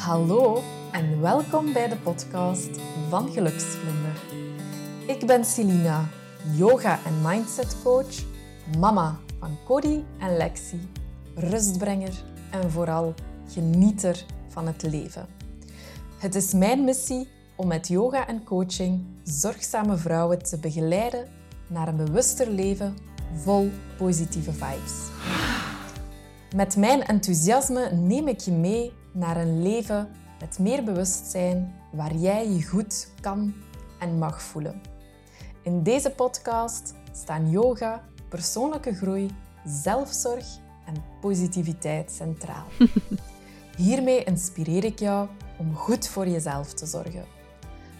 Hallo en welkom bij de podcast van Geluksvlinder. Ik ben Celina, yoga- en mindset coach, mama van Cody en Lexi, rustbrenger en vooral genieter van het leven. Het is mijn missie om met yoga en coaching zorgzame vrouwen te begeleiden naar een bewuster leven vol positieve vibes. Met mijn enthousiasme neem ik je mee naar een leven met meer bewustzijn waar jij je goed kan en mag voelen. In deze podcast staan yoga, persoonlijke groei, zelfzorg en positiviteit centraal. Hiermee inspireer ik jou om goed voor jezelf te zorgen,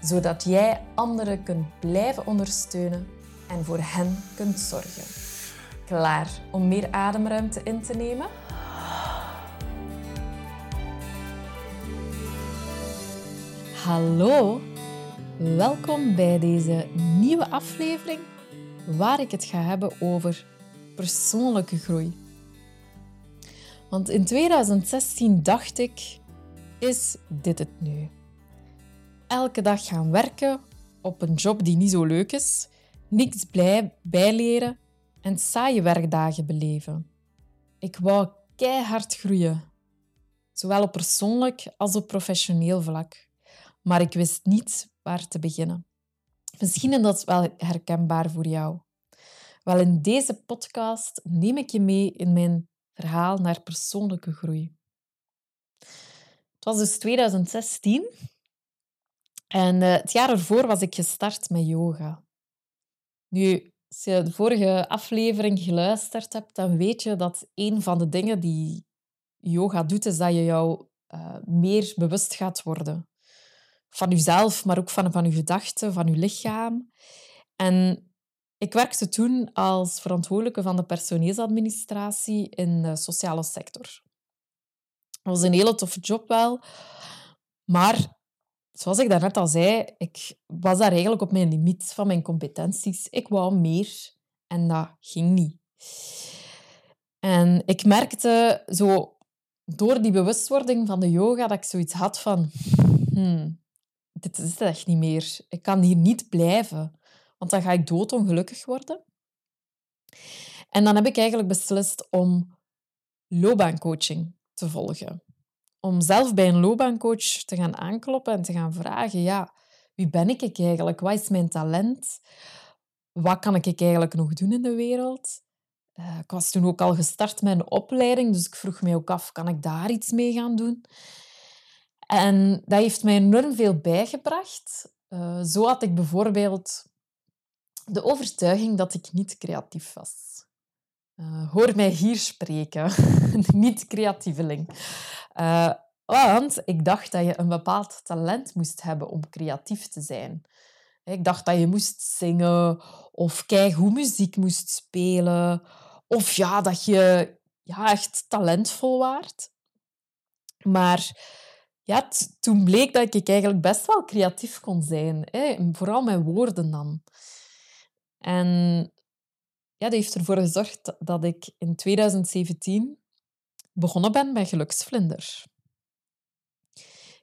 zodat jij anderen kunt blijven ondersteunen en voor hen kunt zorgen. Klaar om meer ademruimte in te nemen? Hallo, welkom bij deze nieuwe aflevering waar ik het ga hebben over persoonlijke groei. Want in 2016 dacht ik, is dit het nu? Elke dag gaan werken op een job die niet zo leuk is, niks blij bijleren en saaie werkdagen beleven. Ik wou keihard groeien, zowel op persoonlijk als op professioneel vlak maar ik wist niet waar te beginnen. Misschien is dat wel herkenbaar voor jou. Wel, in deze podcast neem ik je mee in mijn verhaal naar persoonlijke groei. Het was dus 2016 en uh, het jaar ervoor was ik gestart met yoga. Nu, als je de vorige aflevering geluisterd hebt, dan weet je dat een van de dingen die yoga doet, is dat je jou uh, meer bewust gaat worden van jezelf, maar ook van, van je gedachten, van je lichaam. En ik werkte toen als verantwoordelijke van de personeelsadministratie in de sociale sector. Dat was een hele toffe job wel, maar zoals ik daarnet al zei, ik was daar eigenlijk op mijn limiet van mijn competenties. Ik wou meer en dat ging niet. En ik merkte zo door die bewustwording van de yoga dat ik zoiets had van... Hmm, dit is het echt niet meer. Ik kan hier niet blijven, want dan ga ik doodongelukkig worden. En dan heb ik eigenlijk beslist om loopbaancoaching te volgen. Om zelf bij een loopbaancoach te gaan aankloppen en te gaan vragen, ja, wie ben ik eigenlijk? Wat is mijn talent? Wat kan ik eigenlijk nog doen in de wereld? Uh, ik was toen ook al gestart met een opleiding, dus ik vroeg me ook af, kan ik daar iets mee gaan doen? En dat heeft mij enorm veel bijgebracht. Uh, zo had ik bijvoorbeeld de overtuiging dat ik niet creatief was. Uh, hoor mij hier spreken, niet creatieveling. Uh, want ik dacht dat je een bepaald talent moest hebben om creatief te zijn. Ik dacht dat je moest zingen of hoe muziek moest spelen. Of ja, dat je ja, echt talentvol waard. Maar ja, toen bleek dat ik eigenlijk best wel creatief kon zijn. Hè? Vooral met woorden dan. En ja, dat heeft ervoor gezorgd dat ik in 2017 begonnen ben bij Geluksvlinder.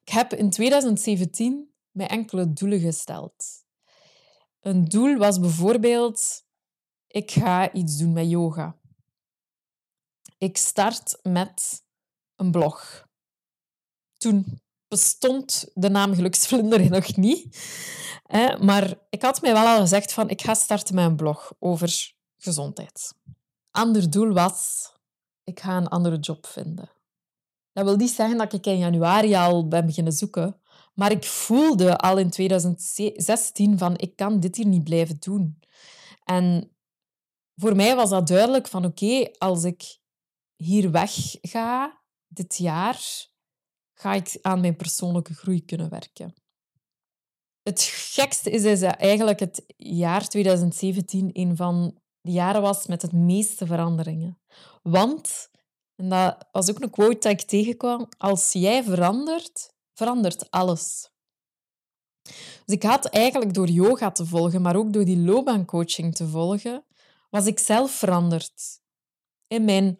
Ik heb in 2017 mij enkele doelen gesteld. Een doel was bijvoorbeeld, ik ga iets doen met yoga. Ik start met een blog. Toen bestond de naam Geluksvlinder nog niet. Maar ik had mij wel al gezegd van ik ga starten met een blog over gezondheid. Ander doel was, ik ga een andere job vinden. Dat wil niet zeggen dat ik in januari al ben beginnen zoeken, maar ik voelde al in 2016 van ik kan dit hier niet blijven doen. En voor mij was dat duidelijk van oké, als ik hier weg ga dit jaar, ga ik aan mijn persoonlijke groei kunnen werken. Het gekste is, dat eigenlijk het jaar 2017 een van de jaren was met het meeste veranderingen. Want, en dat was ook een quote dat ik tegenkwam, als jij verandert, verandert alles. Dus ik had eigenlijk door yoga te volgen, maar ook door die loopbaancoaching te volgen, was ik zelf veranderd. In mijn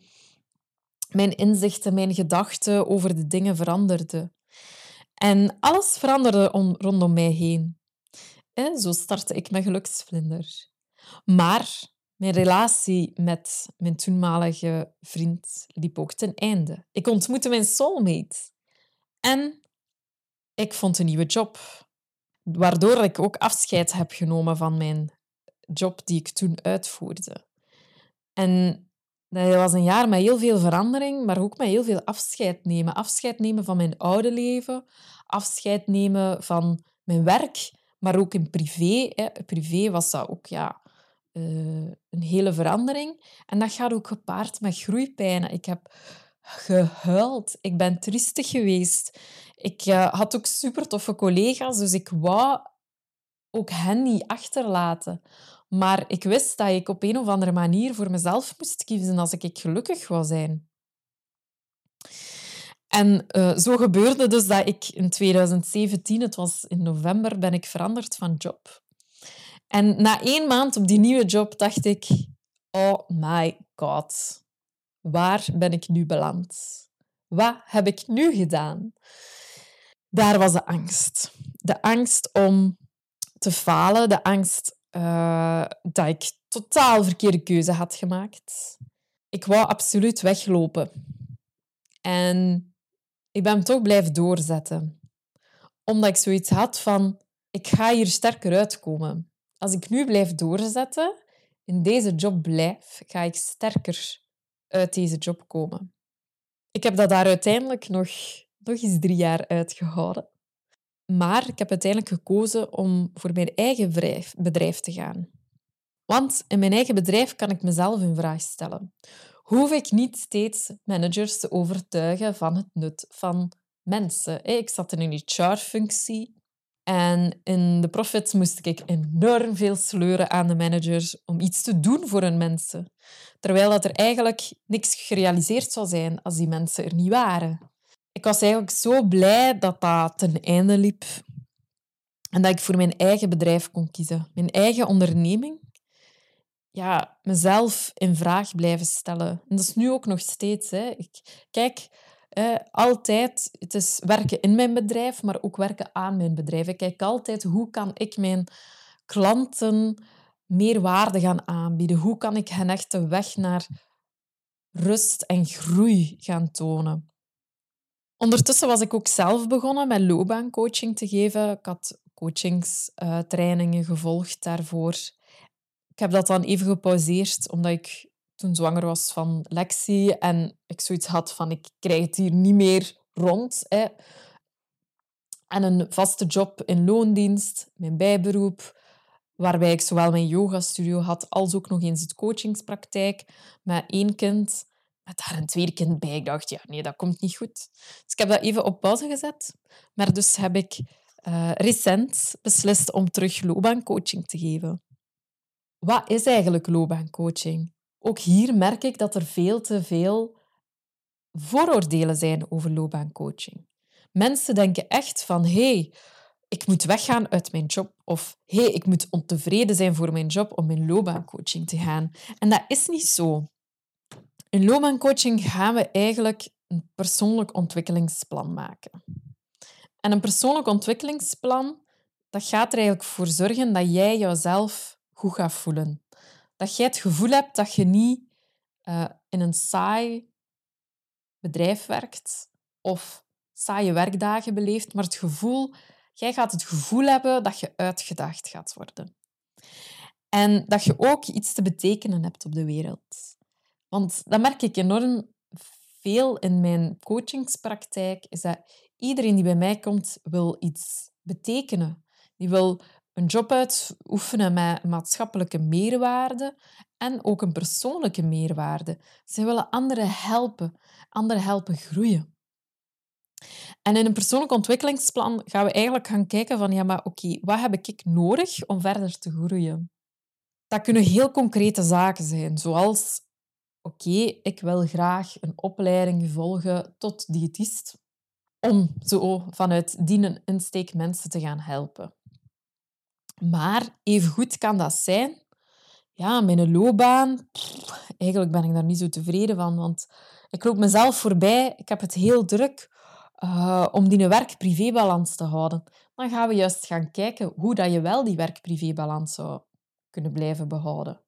mijn inzichten, mijn gedachten over de dingen veranderden. En alles veranderde rondom mij heen. En zo startte ik met geluksvlinder. Maar mijn relatie met mijn toenmalige vriend liep ook ten einde. Ik ontmoette mijn soulmate. En ik vond een nieuwe job. Waardoor ik ook afscheid heb genomen van mijn job die ik toen uitvoerde. En dat was een jaar met heel veel verandering, maar ook met heel veel afscheid nemen. Afscheid nemen van mijn oude leven, afscheid nemen van mijn werk, maar ook in privé. Hè. Privé was dat ook ja, uh, een hele verandering. En dat gaat ook gepaard met groeipijnen. Ik heb gehuild. Ik ben triestig geweest. Ik uh, had ook super toffe collega's, dus ik wou ook hen niet achterlaten. Maar ik wist dat ik op een of andere manier voor mezelf moest kiezen als ik gelukkig wou zijn. En uh, zo gebeurde dus dat ik in 2017, het was in november, ben ik veranderd van job. En na één maand op die nieuwe job dacht ik, oh my god, waar ben ik nu beland? Wat heb ik nu gedaan? Daar was de angst. De angst om te falen, de angst uh, dat ik totaal verkeerde keuze had gemaakt. Ik wou absoluut weglopen. En ik ben toch blijven doorzetten. Omdat ik zoiets had van, ik ga hier sterker uitkomen. Als ik nu blijf doorzetten, in deze job blijf, ga ik sterker uit deze job komen. Ik heb dat daar uiteindelijk nog, nog eens drie jaar uitgehouden. Maar ik heb uiteindelijk gekozen om voor mijn eigen bedrijf te gaan. Want in mijn eigen bedrijf kan ik mezelf in vraag stellen. Hoef ik niet steeds managers te overtuigen van het nut van mensen. Ik zat in een HR-functie en in de profits moest ik enorm veel sleuren aan de managers om iets te doen voor hun mensen. Terwijl dat er eigenlijk niks gerealiseerd zou zijn als die mensen er niet waren ik was eigenlijk zo blij dat dat ten einde liep. En dat ik voor mijn eigen bedrijf kon kiezen. Mijn eigen onderneming. Ja, mezelf in vraag blijven stellen. En dat is nu ook nog steeds. Hè. Ik kijk eh, altijd, het is werken in mijn bedrijf, maar ook werken aan mijn bedrijf. Ik kijk altijd hoe kan ik mijn klanten meer waarde gaan aanbieden. Hoe kan ik hen echt de weg naar rust en groei gaan tonen. Ondertussen was ik ook zelf begonnen met loopbaancoaching te geven. Ik had coachingstrainingen gevolgd daarvoor. Ik heb dat dan even gepauzeerd, omdat ik toen zwanger was van Lexi en ik zoiets had van ik krijg het hier niet meer rond. Hè. En een vaste job in loondienst, mijn bijberoep, waarbij ik zowel mijn yogastudio had als ook nog eens het coachingspraktijk met één kind met daar een tweede kind bij. Ik dacht, ja, nee, dat komt niet goed. Dus ik heb dat even op pauze gezet. Maar dus heb ik uh, recent beslist om terug loopbaancoaching te geven. Wat is eigenlijk loopbaancoaching? Ook hier merk ik dat er veel te veel vooroordelen zijn over loopbaancoaching. Mensen denken echt van, hey, ik moet weggaan uit mijn job. Of hey, ik moet ontevreden zijn voor mijn job om in loopbaancoaching te gaan. En dat is niet zo. In loopbaancoaching gaan we eigenlijk een persoonlijk ontwikkelingsplan maken. En een persoonlijk ontwikkelingsplan dat gaat er eigenlijk voor zorgen dat jij jezelf goed gaat voelen. Dat jij het gevoel hebt dat je niet uh, in een saai bedrijf werkt of saaie werkdagen beleeft, maar het gevoel, jij gaat het gevoel hebben dat je uitgedaagd gaat worden. En dat je ook iets te betekenen hebt op de wereld. Want dat merk ik enorm veel in mijn coachingspraktijk, is dat iedereen die bij mij komt, wil iets betekenen. Die wil een job uitoefenen met maatschappelijke meerwaarde en ook een persoonlijke meerwaarde. Ze willen anderen helpen, anderen helpen groeien. En in een persoonlijk ontwikkelingsplan gaan we eigenlijk gaan kijken van, ja, maar oké, wat heb ik nodig om verder te groeien? Dat kunnen heel concrete zaken zijn, zoals oké, ik wil graag een opleiding volgen tot diëtist om zo vanuit die insteek mensen te gaan helpen. Maar evengoed kan dat zijn, ja, mijn loopbaan, eigenlijk ben ik daar niet zo tevreden van, want ik loop mezelf voorbij, ik heb het heel druk. uh, om die werk-privé-balans te houden, dan gaan we juist gaan kijken hoe dat je wel die werk-privé-balans zou kunnen blijven behouden.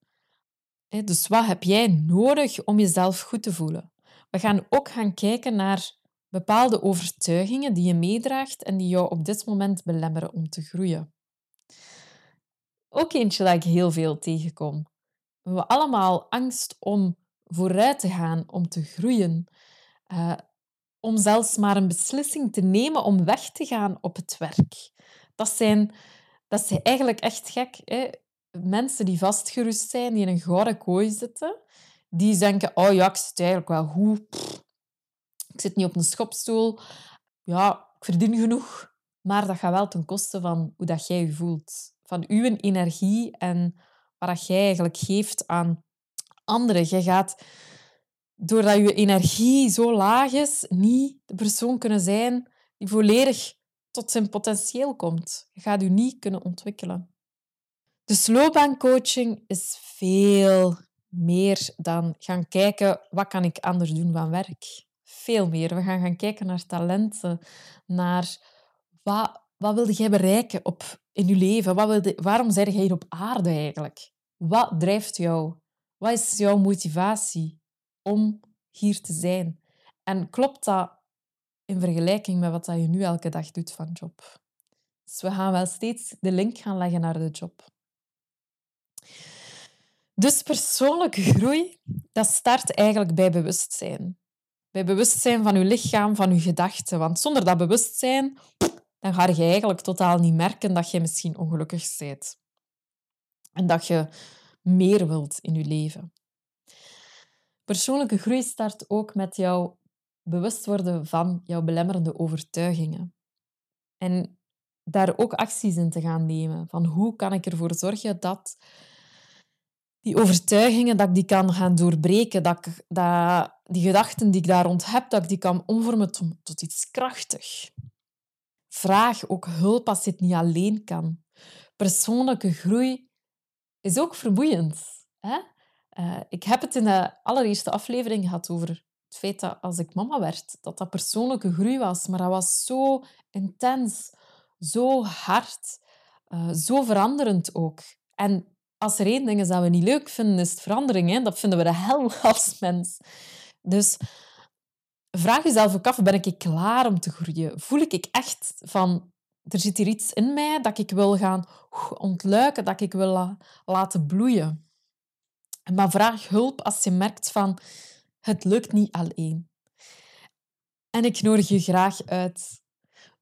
Dus wat heb jij nodig om jezelf goed te voelen? We gaan ook gaan kijken naar bepaalde overtuigingen die je meedraagt en die jou op dit moment belemmeren om te groeien. Ook eentje dat ik heel veel tegenkom. We hebben allemaal angst om vooruit te gaan, om te groeien. Uh, om zelfs maar een beslissing te nemen om weg te gaan op het werk. Dat zijn, dat is eigenlijk echt gek. Hè? Mensen die vastgerust zijn, die in een gouden kooi zitten, die denken, oh ja, ik zit eigenlijk wel goed. ik zit niet op een schopstoel. Ja, ik verdien genoeg. Maar dat gaat wel ten koste van hoe dat jij je voelt. Van uw energie en wat jij eigenlijk geeft aan anderen. Je gaat doordat je energie zo laag is, niet de persoon kunnen zijn die volledig tot zijn potentieel komt. Je gaat je niet kunnen ontwikkelen. Dus loopbaancoaching is veel meer dan gaan kijken wat kan ik anders doen van werk. Veel meer. We gaan gaan kijken naar talenten, naar wat, wat wilde jij bereiken op, in je leven? Wat waarom ben jij hier op aarde eigenlijk? Wat drijft jou? Wat is jouw motivatie? om hier te zijn? En klopt dat in vergelijking met wat je nu elke dag doet van job? Dus we gaan wel steeds de link gaan leggen naar de job. Dus persoonlijke groei, dat start eigenlijk bij bewustzijn. Bij bewustzijn van je lichaam, van je gedachten. Want zonder dat bewustzijn, dan ga je eigenlijk totaal niet merken dat je misschien ongelukkig bent. En dat je meer wilt in je leven. Persoonlijke groei start ook met jouw bewust worden van jouw belemmerende overtuigingen. En daar ook acties in te gaan nemen. Van hoe kan ik ervoor zorgen dat die overtuigingen, dat ik die kan gaan doorbreken, dat, ik, dat die gedachten die ik daar rond heb, dat ik die kan omvormen tot, iets krachtig. Vraag ook hulp als je het niet alleen kan. Persoonlijke groei is ook vermoeiend. Hè? Uh, ik heb het in de allereerste aflevering gehad over het feit dat als ik mama werd, dat dat persoonlijke groei was. Maar dat was zo intens, zo hard, uh, zo veranderend ook. En als er één ding is dat we niet leuk vinden, is het verandering. Dat vinden we de hel als mens. Dus vraag jezelf ook af, ben ik klaar om te groeien? Voel ik echt van, er zit hier iets in mij dat ik wil gaan ontluiken, dat ik wil laten bloeien? Maar vraag hulp als je merkt van het lukt niet alleen. En ik nodig je graag uit.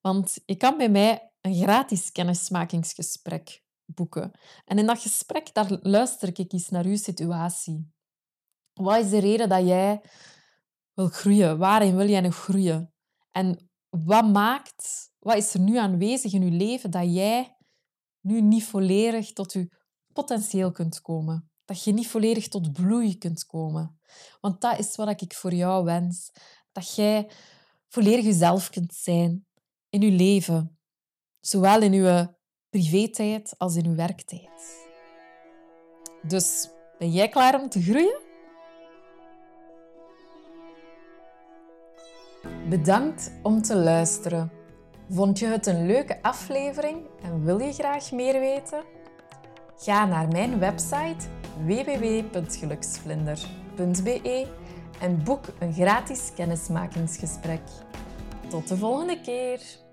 Want je kan bij mij een gratis kennismakingsgesprek boeken. En in dat gesprek daar luister ik eens naar uw situatie. Wat is de reden dat jij wil groeien? Waarin wil jij nog groeien? En wat maakt, wat is er nu aanwezig in je leven dat jij nu niet volledig tot je potentieel kunt komen? dat je niet volledig tot bloei kunt komen. Want dat is wat ik voor jou wens. Dat jij volledig jezelf kunt zijn in je leven. Zowel in je privé-tijd als in je werktijd. Dus ben jij klaar om te groeien? Bedankt om te luisteren. Vond je het een leuke aflevering en wil je graag meer weten? Ga naar mijn website www.geluksvlinder.be en boek een gratis kennismakingsgesprek. Tot de volgende keer!